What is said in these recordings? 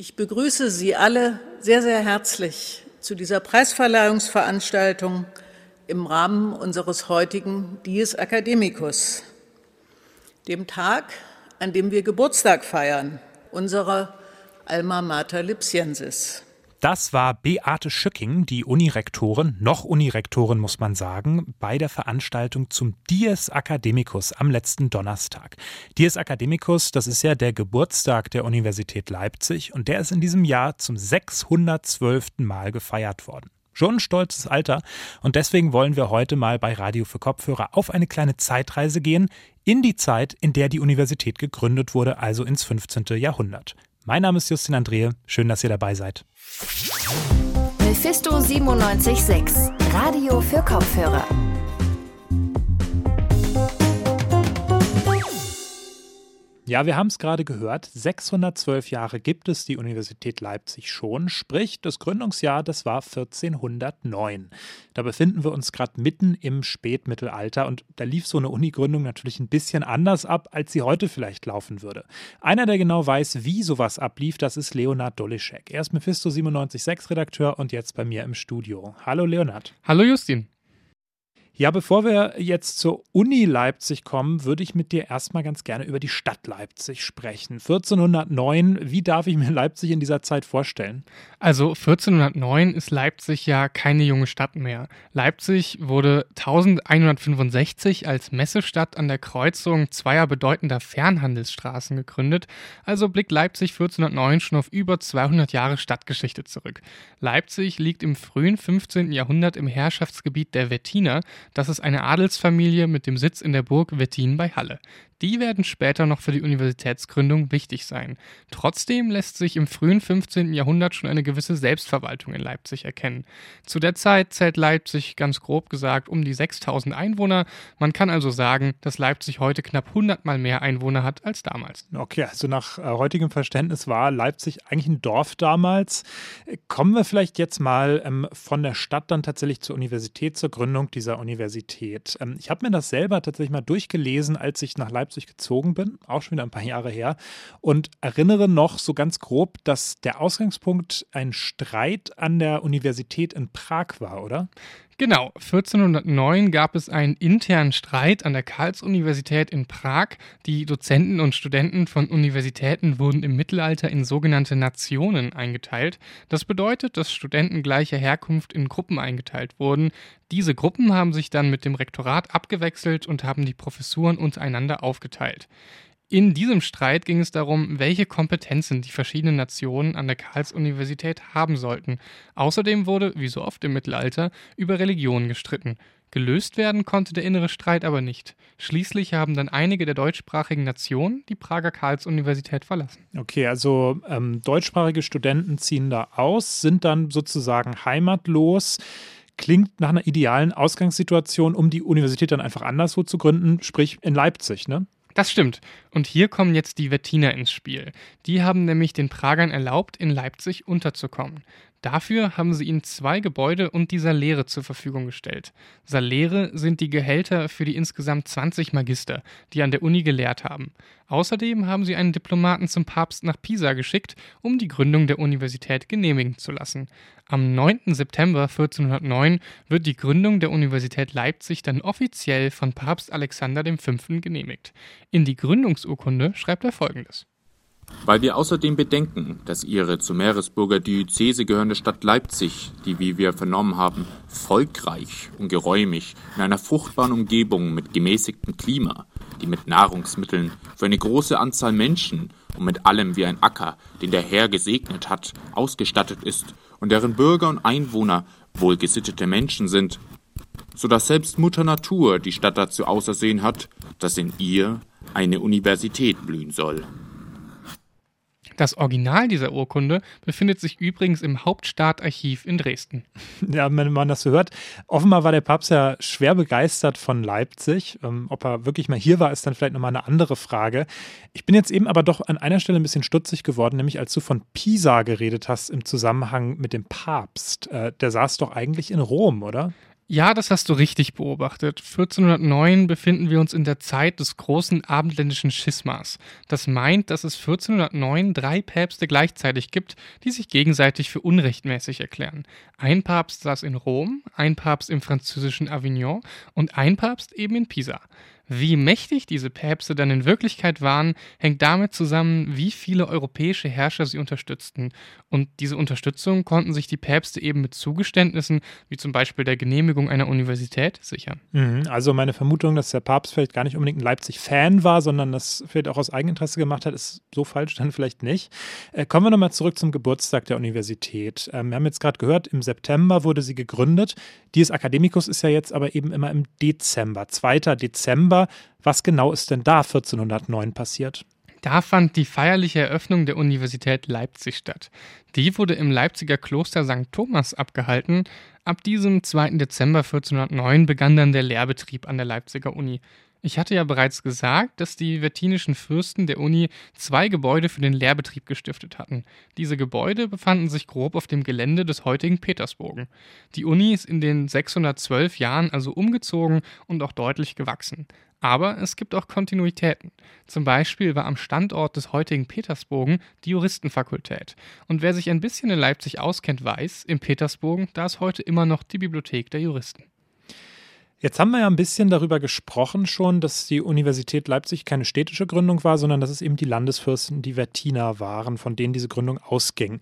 Ich begrüße Sie alle sehr, sehr herzlich zu dieser Preisverleihungsveranstaltung im Rahmen unseres heutigen Dies Academicus, dem Tag, an dem wir Geburtstag feiern, unserer Alma Mater Lipsiensis. Das war Beate Schücking, die Unirektorin, noch Unirektorin muss man sagen, bei der Veranstaltung zum Dies Academicus am letzten Donnerstag. Dies Academicus, das ist ja der Geburtstag der Universität Leipzig und der ist in diesem Jahr zum 612. Mal gefeiert worden. Schon ein stolzes Alter und deswegen wollen wir heute mal bei Radio für Kopfhörer auf eine kleine Zeitreise gehen in die Zeit, in der die Universität gegründet wurde, also ins 15. Jahrhundert. Mein Name ist Justin Andrehe, schön, dass ihr dabei seid. Mephisto 976, Radio für Kopfhörer. Ja, wir haben es gerade gehört. 612 Jahre gibt es die Universität Leipzig schon. Sprich, das Gründungsjahr, das war 1409. Da befinden wir uns gerade mitten im Spätmittelalter und da lief so eine Unigründung natürlich ein bisschen anders ab, als sie heute vielleicht laufen würde. Einer, der genau weiß, wie sowas ablief, das ist Leonard Dolischek. Er ist Mephisto 976 Redakteur und jetzt bei mir im Studio. Hallo Leonard. Hallo Justin. Ja, bevor wir jetzt zur Uni Leipzig kommen, würde ich mit dir erstmal ganz gerne über die Stadt Leipzig sprechen. 1409, wie darf ich mir Leipzig in dieser Zeit vorstellen? Also 1409 ist Leipzig ja keine junge Stadt mehr. Leipzig wurde 1165 als Messestadt an der Kreuzung zweier bedeutender Fernhandelsstraßen gegründet, also blickt Leipzig 1409 schon auf über 200 Jahre Stadtgeschichte zurück. Leipzig liegt im frühen 15. Jahrhundert im Herrschaftsgebiet der Wettiner, das ist eine Adelsfamilie mit dem Sitz in der Burg Wettin bei Halle. Die werden später noch für die Universitätsgründung wichtig sein. Trotzdem lässt sich im frühen 15. Jahrhundert schon eine gewisse Selbstverwaltung in Leipzig erkennen. Zu der Zeit zählt Leipzig ganz grob gesagt um die 6000 Einwohner. Man kann also sagen, dass Leipzig heute knapp 100 mal mehr Einwohner hat als damals. Okay, also nach äh, heutigem Verständnis war Leipzig eigentlich ein Dorf damals. Kommen wir vielleicht jetzt mal ähm, von der Stadt dann tatsächlich zur Universität, zur Gründung dieser Universität. Ähm, ich habe mir das selber tatsächlich mal durchgelesen, als ich nach Leipzig Leipzig gezogen bin, auch schon wieder ein paar Jahre her, und erinnere noch so ganz grob, dass der Ausgangspunkt ein Streit an der Universität in Prag war, oder? Genau, 1409 gab es einen internen Streit an der Karls-Universität in Prag. Die Dozenten und Studenten von Universitäten wurden im Mittelalter in sogenannte Nationen eingeteilt. Das bedeutet, dass Studenten gleicher Herkunft in Gruppen eingeteilt wurden. Diese Gruppen haben sich dann mit dem Rektorat abgewechselt und haben die Professuren untereinander aufgeteilt. In diesem Streit ging es darum, welche Kompetenzen die verschiedenen Nationen an der Karls-Universität haben sollten. Außerdem wurde, wie so oft im Mittelalter, über Religion gestritten. Gelöst werden konnte der innere Streit aber nicht. Schließlich haben dann einige der deutschsprachigen Nationen die Prager Karls-Universität verlassen. Okay, also ähm, deutschsprachige Studenten ziehen da aus, sind dann sozusagen heimatlos klingt nach einer idealen Ausgangssituation, um die Universität dann einfach anderswo zu gründen, sprich in Leipzig, ne? Das stimmt. Und hier kommen jetzt die Wettiner ins Spiel. Die haben nämlich den Pragern erlaubt, in Leipzig unterzukommen. Dafür haben sie ihnen zwei Gebäude und die Salere zur Verfügung gestellt. Salere sind die Gehälter für die insgesamt 20 Magister, die an der Uni gelehrt haben. Außerdem haben sie einen Diplomaten zum Papst nach Pisa geschickt, um die Gründung der Universität genehmigen zu lassen. Am 9. September 1409 wird die Gründung der Universität Leipzig dann offiziell von Papst Alexander V. genehmigt. In die Gründungsurkunde schreibt er folgendes. Weil wir außerdem bedenken, dass Ihre zu Meeresburger Diözese gehörende Stadt Leipzig, die, wie wir vernommen haben, volkreich und geräumig in einer fruchtbaren Umgebung mit gemäßigtem Klima, die mit Nahrungsmitteln für eine große Anzahl Menschen und mit allem wie ein Acker, den der Herr gesegnet hat, ausgestattet ist und deren Bürger und Einwohner wohlgesittete Menschen sind, so dass selbst Mutter Natur die Stadt dazu ausersehen hat, dass in ihr eine Universität blühen soll. Das Original dieser Urkunde befindet sich übrigens im Hauptstaatarchiv in Dresden. Ja, wenn man das so hört, offenbar war der Papst ja schwer begeistert von Leipzig. Ähm, ob er wirklich mal hier war, ist dann vielleicht nochmal eine andere Frage. Ich bin jetzt eben aber doch an einer Stelle ein bisschen stutzig geworden, nämlich als du von Pisa geredet hast im Zusammenhang mit dem Papst. Äh, der saß doch eigentlich in Rom, oder? Ja, das hast du richtig beobachtet. 1409 befinden wir uns in der Zeit des großen abendländischen Schismas. Das meint, dass es 1409 drei Päpste gleichzeitig gibt, die sich gegenseitig für unrechtmäßig erklären. Ein Papst saß in Rom, ein Papst im französischen Avignon und ein Papst eben in Pisa. Wie mächtig diese Päpste dann in Wirklichkeit waren, hängt damit zusammen, wie viele europäische Herrscher sie unterstützten. Und diese Unterstützung konnten sich die Päpste eben mit Zugeständnissen, wie zum Beispiel der Genehmigung einer Universität, sichern. Mhm, also meine Vermutung, dass der Papst vielleicht gar nicht unbedingt ein Leipzig-Fan war, sondern das vielleicht auch aus Eigeninteresse gemacht hat, ist so falsch dann vielleicht nicht. Äh, kommen wir nochmal zurück zum Geburtstag der Universität. Ähm, wir haben jetzt gerade gehört, im September wurde sie gegründet. Dies Academicus ist ja jetzt aber eben immer im Dezember, 2. Dezember. Was genau ist denn da 1409 passiert? Da fand die feierliche Eröffnung der Universität Leipzig statt. Die wurde im Leipziger Kloster St. Thomas abgehalten. Ab diesem 2. Dezember 1409 begann dann der Lehrbetrieb an der Leipziger Uni. Ich hatte ja bereits gesagt, dass die wettinischen Fürsten der Uni zwei Gebäude für den Lehrbetrieb gestiftet hatten. Diese Gebäude befanden sich grob auf dem Gelände des heutigen Petersbogen. Die Uni ist in den 612 Jahren also umgezogen und auch deutlich gewachsen. Aber es gibt auch Kontinuitäten. Zum Beispiel war am Standort des heutigen Petersbogen die Juristenfakultät. Und wer sich ein bisschen in Leipzig auskennt, weiß, im Petersbogen, da ist heute immer noch die Bibliothek der Juristen. Jetzt haben wir ja ein bisschen darüber gesprochen schon, dass die Universität Leipzig keine städtische Gründung war, sondern dass es eben die Landesfürsten, die Wettiner waren, von denen diese Gründung ausging.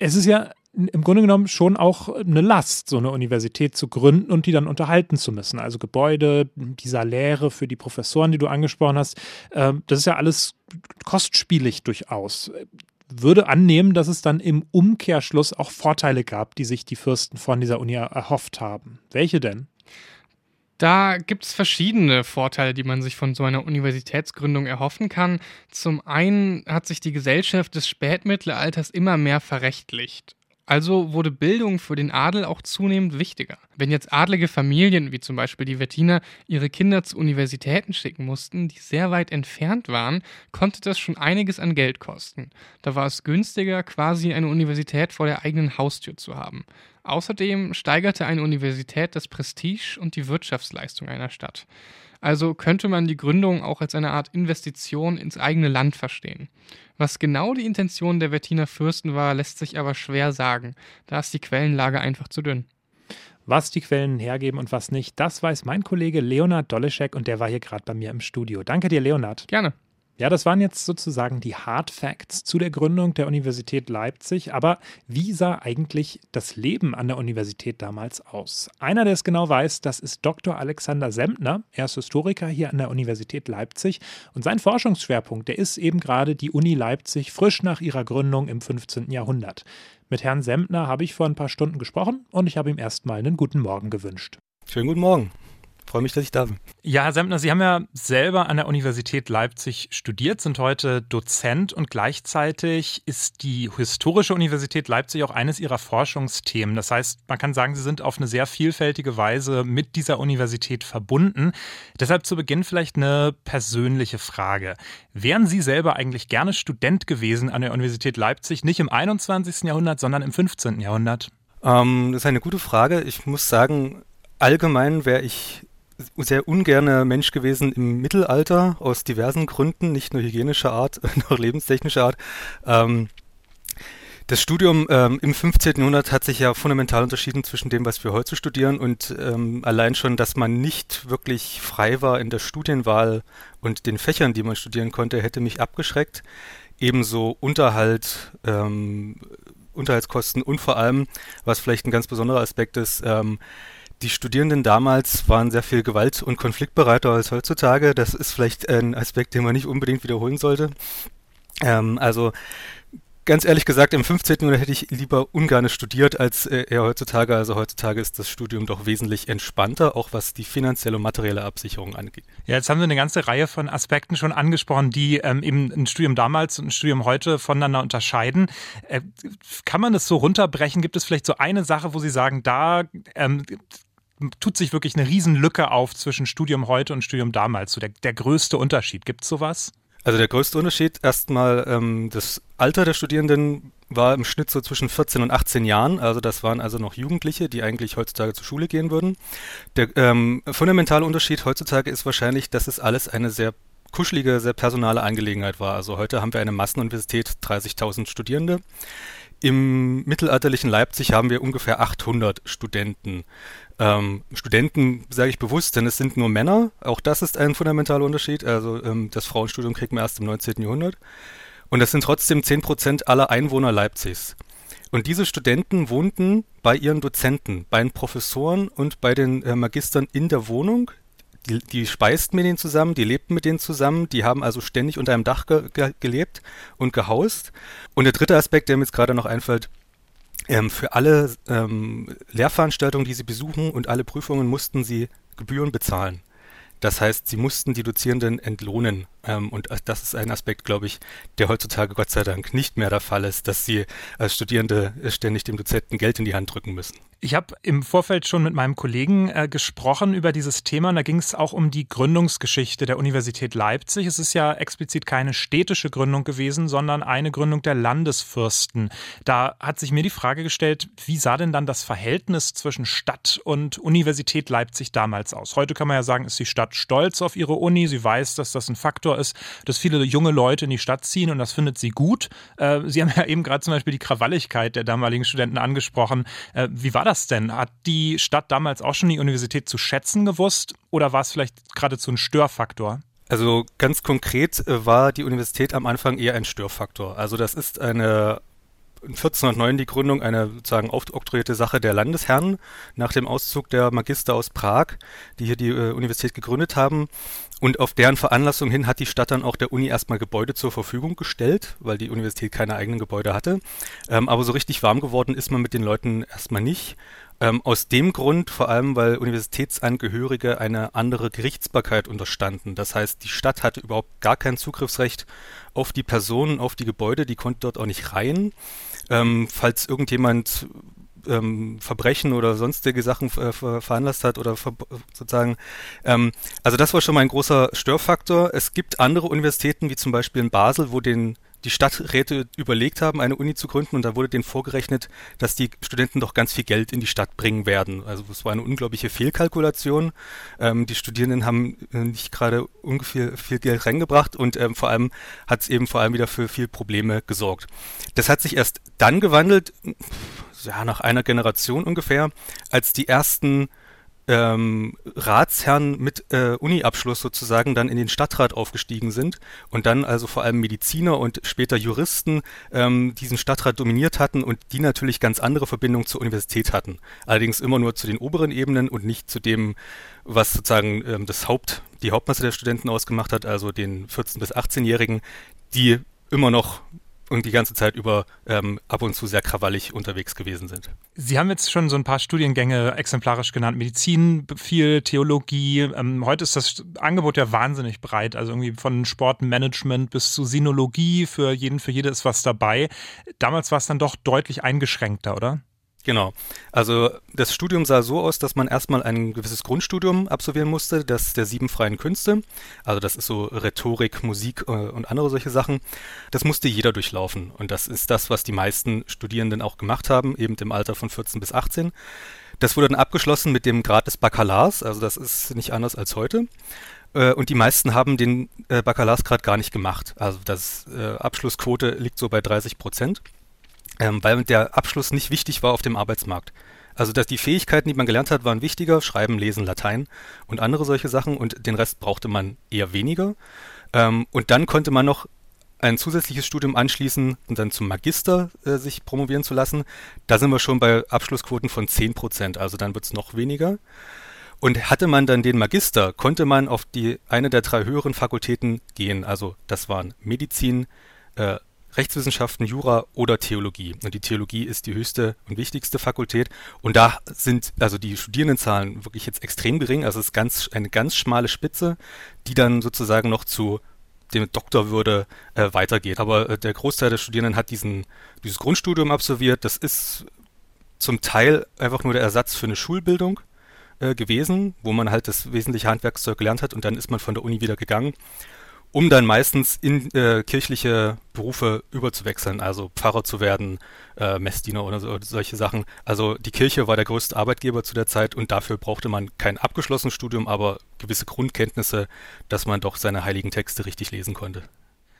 Es ist ja im Grunde genommen schon auch eine Last, so eine Universität zu gründen und die dann unterhalten zu müssen. Also Gebäude, die Saläre für die Professoren, die du angesprochen hast, ähm, das ist ja alles kostspielig durchaus. Würde annehmen, dass es dann im Umkehrschluss auch Vorteile gab, die sich die Fürsten von dieser Uni erhofft haben. Welche denn? Da gibt es verschiedene Vorteile, die man sich von so einer Universitätsgründung erhoffen kann. Zum einen hat sich die Gesellschaft des Spätmittelalters immer mehr verrechtlicht. Also wurde Bildung für den Adel auch zunehmend wichtiger. Wenn jetzt adlige Familien, wie zum Beispiel die Wettiner, ihre Kinder zu Universitäten schicken mussten, die sehr weit entfernt waren, konnte das schon einiges an Geld kosten. Da war es günstiger, quasi eine Universität vor der eigenen Haustür zu haben. Außerdem steigerte eine Universität das Prestige und die Wirtschaftsleistung einer Stadt. Also könnte man die Gründung auch als eine Art Investition ins eigene Land verstehen. Was genau die Intention der Wettiner Fürsten war, lässt sich aber schwer sagen. Da ist die Quellenlage einfach zu dünn. Was die Quellen hergeben und was nicht, das weiß mein Kollege Leonard Doleschek und der war hier gerade bei mir im Studio. Danke dir, Leonard. Gerne. Ja, das waren jetzt sozusagen die Hard Facts zu der Gründung der Universität Leipzig. Aber wie sah eigentlich das Leben an der Universität damals aus? Einer, der es genau weiß, das ist Dr. Alexander Sempner. Er ist Historiker hier an der Universität Leipzig. Und sein Forschungsschwerpunkt, der ist eben gerade die Uni Leipzig, frisch nach ihrer Gründung im 15. Jahrhundert. Mit Herrn Sempner habe ich vor ein paar Stunden gesprochen und ich habe ihm erstmal einen guten Morgen gewünscht. Schönen guten Morgen freue mich, dass ich da bin. Ja, Herr Sempner, Sie haben ja selber an der Universität Leipzig studiert, sind heute Dozent und gleichzeitig ist die Historische Universität Leipzig auch eines Ihrer Forschungsthemen. Das heißt, man kann sagen, Sie sind auf eine sehr vielfältige Weise mit dieser Universität verbunden. Deshalb zu Beginn vielleicht eine persönliche Frage. Wären Sie selber eigentlich gerne Student gewesen an der Universität Leipzig, nicht im 21. Jahrhundert, sondern im 15. Jahrhundert? Ähm, das ist eine gute Frage. Ich muss sagen, allgemein wäre ich sehr ungerne Mensch gewesen im Mittelalter, aus diversen Gründen, nicht nur hygienischer Art, noch lebenstechnischer Art. Ähm, das Studium ähm, im 15. Jahrhundert hat sich ja fundamental unterschieden zwischen dem, was wir heute studieren und ähm, allein schon, dass man nicht wirklich frei war in der Studienwahl und den Fächern, die man studieren konnte, hätte mich abgeschreckt. Ebenso Unterhalt, ähm, Unterhaltskosten und vor allem, was vielleicht ein ganz besonderer Aspekt ist, ähm, die Studierenden damals waren sehr viel gewalt- und konfliktbereiter als heutzutage. Das ist vielleicht ein Aspekt, den man nicht unbedingt wiederholen sollte. Ähm, also ganz ehrlich gesagt, im 15. Jahrhundert hätte ich lieber ungern studiert als äh, eher heutzutage. Also heutzutage ist das Studium doch wesentlich entspannter, auch was die finanzielle und materielle Absicherung angeht. Ja, jetzt haben wir eine ganze Reihe von Aspekten schon angesprochen, die ähm, eben ein Studium damals und ein Studium heute voneinander unterscheiden. Äh, kann man das so runterbrechen? Gibt es vielleicht so eine Sache, wo Sie sagen, da ähm, tut sich wirklich eine Riesenlücke auf zwischen Studium heute und Studium damals. So der, der größte Unterschied. Gibt es sowas? Also der größte Unterschied erstmal ähm, das Alter der Studierenden war im Schnitt so zwischen 14 und 18 Jahren. Also das waren also noch Jugendliche, die eigentlich heutzutage zur Schule gehen würden. Der ähm, fundamentale Unterschied heutzutage ist wahrscheinlich, dass es alles eine sehr kuschelige, sehr personale Angelegenheit war. Also heute haben wir eine Massenuniversität, 30.000 Studierende. Im mittelalterlichen Leipzig haben wir ungefähr 800 Studenten. Ähm, Studenten sage ich bewusst, denn es sind nur Männer. Auch das ist ein fundamentaler Unterschied. Also ähm, das Frauenstudium kriegt man erst im 19. Jahrhundert. Und das sind trotzdem 10 Prozent aller Einwohner Leipzigs. Und diese Studenten wohnten bei ihren Dozenten, bei den Professoren und bei den äh, Magistern in der Wohnung. Die, die speisten mit denen zusammen, die lebten mit denen zusammen, die haben also ständig unter einem Dach ge ge gelebt und gehaust. Und der dritte Aspekt, der mir jetzt gerade noch einfällt, ähm, für alle ähm, Lehrveranstaltungen, die sie besuchen und alle Prüfungen mussten sie Gebühren bezahlen. Das heißt, sie mussten die Dozierenden entlohnen. Ähm, und das ist ein Aspekt, glaube ich, der heutzutage Gott sei Dank nicht mehr der Fall ist, dass sie als Studierende ständig dem Dozenten Geld in die Hand drücken müssen. Ich habe im Vorfeld schon mit meinem Kollegen äh, gesprochen über dieses Thema und da ging es auch um die Gründungsgeschichte der Universität Leipzig. Es ist ja explizit keine städtische Gründung gewesen, sondern eine Gründung der Landesfürsten. Da hat sich mir die Frage gestellt, wie sah denn dann das Verhältnis zwischen Stadt und Universität Leipzig damals aus? Heute kann man ja sagen, ist die Stadt stolz auf ihre Uni, sie weiß, dass das ein Faktor ist, dass viele junge Leute in die Stadt ziehen und das findet sie gut. Äh, sie haben ja eben gerade zum Beispiel die Krawalligkeit der damaligen Studenten angesprochen. Äh, wie war das denn? Hat die Stadt damals auch schon die Universität zu schätzen gewusst oder war es vielleicht geradezu ein Störfaktor? Also ganz konkret äh, war die Universität am Anfang eher ein Störfaktor. Also das ist eine 1409 die Gründung eine sozusagen aufoktroyierte Sache der Landesherren nach dem Auszug der Magister aus Prag, die hier die äh, Universität gegründet haben. Und auf deren Veranlassung hin hat die Stadt dann auch der Uni erstmal Gebäude zur Verfügung gestellt, weil die Universität keine eigenen Gebäude hatte. Ähm, aber so richtig warm geworden ist man mit den Leuten erstmal nicht. Ähm, aus dem Grund vor allem, weil Universitätsangehörige eine andere Gerichtsbarkeit unterstanden. Das heißt, die Stadt hatte überhaupt gar kein Zugriffsrecht auf die Personen, auf die Gebäude, die konnte dort auch nicht rein. Ähm, falls irgendjemand ähm, Verbrechen oder sonstige Sachen äh, veranlasst hat oder sozusagen. Ähm, also das war schon mal ein großer Störfaktor. Es gibt andere Universitäten, wie zum Beispiel in Basel, wo den die Stadträte überlegt haben, eine Uni zu gründen und da wurde denen vorgerechnet, dass die Studenten doch ganz viel Geld in die Stadt bringen werden. Also es war eine unglaubliche Fehlkalkulation. Ähm, die Studierenden haben äh, nicht gerade ungefähr viel Geld reingebracht und ähm, vor allem hat es eben vor allem wieder für viel Probleme gesorgt. Das hat sich erst dann gewandelt, ja, nach einer Generation ungefähr, als die ersten ähm, Ratsherren mit äh, Uni-Abschluss sozusagen dann in den Stadtrat aufgestiegen sind und dann also vor allem Mediziner und später Juristen ähm, diesen Stadtrat dominiert hatten und die natürlich ganz andere Verbindungen zur Universität hatten. Allerdings immer nur zu den oberen Ebenen und nicht zu dem, was sozusagen ähm, das Haupt, die Hauptmasse der Studenten ausgemacht hat, also den 14- bis 18-Jährigen, die immer noch und die ganze Zeit über ähm, ab und zu sehr krawallig unterwegs gewesen sind. Sie haben jetzt schon so ein paar Studiengänge exemplarisch genannt. Medizin, viel Theologie. Ähm, heute ist das Angebot ja wahnsinnig breit. Also irgendwie von Sportmanagement bis zu Sinologie. Für jeden, für jede ist was dabei. Damals war es dann doch deutlich eingeschränkter, oder? Genau. Also das Studium sah so aus, dass man erstmal ein gewisses Grundstudium absolvieren musste, das der sieben freien Künste. Also das ist so Rhetorik, Musik äh, und andere solche Sachen. Das musste jeder durchlaufen. Und das ist das, was die meisten Studierenden auch gemacht haben, eben im Alter von 14 bis 18. Das wurde dann abgeschlossen mit dem Grad des Bakalars, also das ist nicht anders als heute. Äh, und die meisten haben den äh, Bakalarsgrad gar nicht gemacht. Also das Abschlussquote liegt so bei 30 Prozent ähm, weil der Abschluss nicht wichtig war auf dem Arbeitsmarkt. Also dass die Fähigkeiten, die man gelernt hat, waren wichtiger, Schreiben, Lesen, Latein und andere solche Sachen und den Rest brauchte man eher weniger. Ähm, und dann konnte man noch ein zusätzliches Studium anschließen und dann zum Magister äh, sich promovieren zu lassen. Da sind wir schon bei Abschlussquoten von 10 Prozent, also dann wird es noch weniger. Und hatte man dann den Magister, konnte man auf die eine der drei höheren Fakultäten gehen. Also das waren Medizin, äh, Rechtswissenschaften, Jura oder Theologie. Und die Theologie ist die höchste und wichtigste Fakultät. Und da sind also die Studierendenzahlen wirklich jetzt extrem gering. Also es ist ganz, eine ganz schmale Spitze, die dann sozusagen noch zu dem Doktorwürde äh, weitergeht. Aber äh, der Großteil der Studierenden hat diesen, dieses Grundstudium absolviert. Das ist zum Teil einfach nur der Ersatz für eine Schulbildung äh, gewesen, wo man halt das wesentliche Handwerkszeug gelernt hat und dann ist man von der Uni wieder gegangen um dann meistens in äh, kirchliche Berufe überzuwechseln, also Pfarrer zu werden, äh, Messdiener oder so, solche Sachen. Also die Kirche war der größte Arbeitgeber zu der Zeit und dafür brauchte man kein abgeschlossenes Studium, aber gewisse Grundkenntnisse, dass man doch seine heiligen Texte richtig lesen konnte.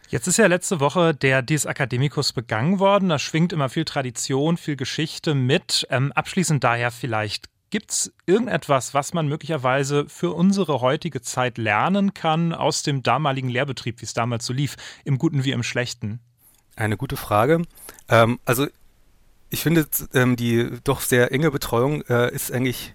Jetzt ist ja letzte Woche der Dies Academicus begangen worden. Da schwingt immer viel Tradition, viel Geschichte mit. Ähm, abschließend daher vielleicht Gibt es irgendetwas, was man möglicherweise für unsere heutige Zeit lernen kann aus dem damaligen Lehrbetrieb, wie es damals so lief, im Guten wie im Schlechten? Eine gute Frage. Ähm, also ich finde, ähm, die doch sehr enge Betreuung äh, ist eigentlich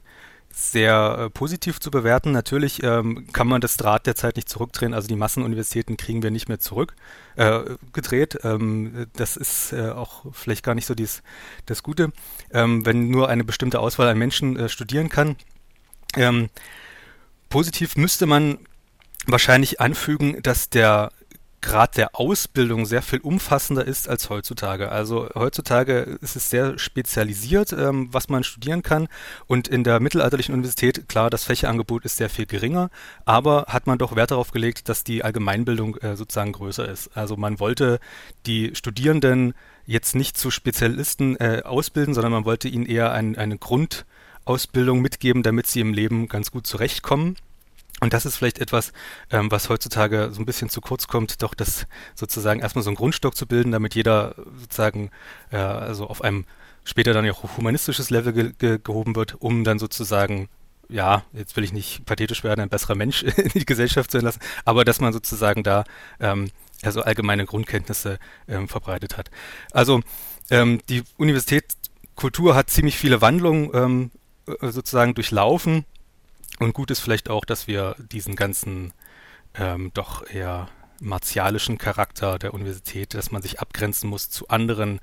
sehr äh, positiv zu bewerten. Natürlich ähm, kann man das Draht der Zeit nicht zurückdrehen. Also die Massenuniversitäten kriegen wir nicht mehr zurückgedreht. Äh, ähm, das ist äh, auch vielleicht gar nicht so dies, das Gute, ähm, wenn nur eine bestimmte Auswahl an Menschen äh, studieren kann. Ähm, positiv müsste man wahrscheinlich anfügen, dass der Grad der Ausbildung sehr viel umfassender ist als heutzutage. Also heutzutage ist es sehr spezialisiert, ähm, was man studieren kann. Und in der mittelalterlichen Universität, klar, das Fächerangebot ist sehr viel geringer, aber hat man doch Wert darauf gelegt, dass die Allgemeinbildung äh, sozusagen größer ist. Also man wollte die Studierenden jetzt nicht zu Spezialisten äh, ausbilden, sondern man wollte ihnen eher ein, eine Grundausbildung mitgeben, damit sie im Leben ganz gut zurechtkommen. Und das ist vielleicht etwas, ähm, was heutzutage so ein bisschen zu kurz kommt, doch das sozusagen erstmal so einen Grundstock zu bilden, damit jeder sozusagen äh, also auf einem später dann auch humanistisches Level ge ge gehoben wird, um dann sozusagen ja, jetzt will ich nicht pathetisch werden, ein besserer Mensch in die Gesellschaft zu entlassen, aber dass man sozusagen da ähm, also allgemeine Grundkenntnisse ähm, verbreitet hat. Also ähm, die Universitätskultur hat ziemlich viele Wandlungen ähm, äh, sozusagen durchlaufen und gut ist vielleicht auch, dass wir diesen ganzen ähm, doch eher martialischen Charakter der Universität, dass man sich abgrenzen muss zu anderen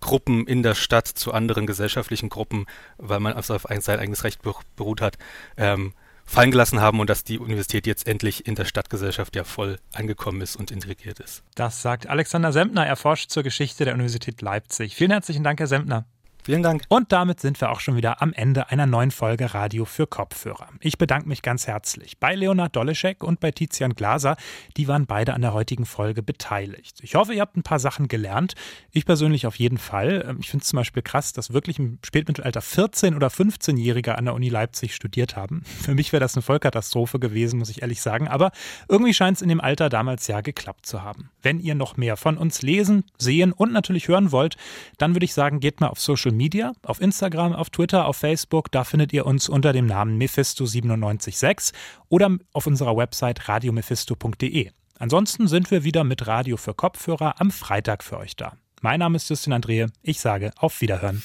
Gruppen in der Stadt, zu anderen gesellschaftlichen Gruppen, weil man also auf sein eigenes Recht beruht hat, ähm, fallen gelassen haben und dass die Universität jetzt endlich in der Stadtgesellschaft ja voll angekommen ist und integriert ist. Das sagt Alexander Sempner, er forscht zur Geschichte der Universität Leipzig. Vielen herzlichen Dank, Herr Sempner. Vielen Dank. Und damit sind wir auch schon wieder am Ende einer neuen Folge Radio für Kopfhörer. Ich bedanke mich ganz herzlich bei Leonard Doleschek und bei Tizian Glaser. Die waren beide an der heutigen Folge beteiligt. Ich hoffe, ihr habt ein paar Sachen gelernt. Ich persönlich auf jeden Fall. Ähm, ich finde es zum Beispiel krass, dass wirklich im Spätmittelalter 14- oder 15-Jährige an der Uni Leipzig studiert haben. Für mich wäre das eine Vollkatastrophe gewesen, muss ich ehrlich sagen. Aber irgendwie scheint es in dem Alter damals ja geklappt zu haben. Wenn ihr noch mehr von uns lesen, sehen und natürlich hören wollt, dann würde ich sagen, geht mal auf Social Media, auf Instagram, auf Twitter, auf Facebook. Da findet ihr uns unter dem Namen Mephisto976 oder auf unserer Website radiomephisto.de. Ansonsten sind wir wieder mit Radio für Kopfhörer am Freitag für euch da. Mein Name ist Justin Andrehe. Ich sage auf Wiederhören.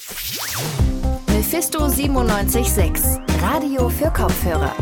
Mephisto 976, Radio für Kopfhörer.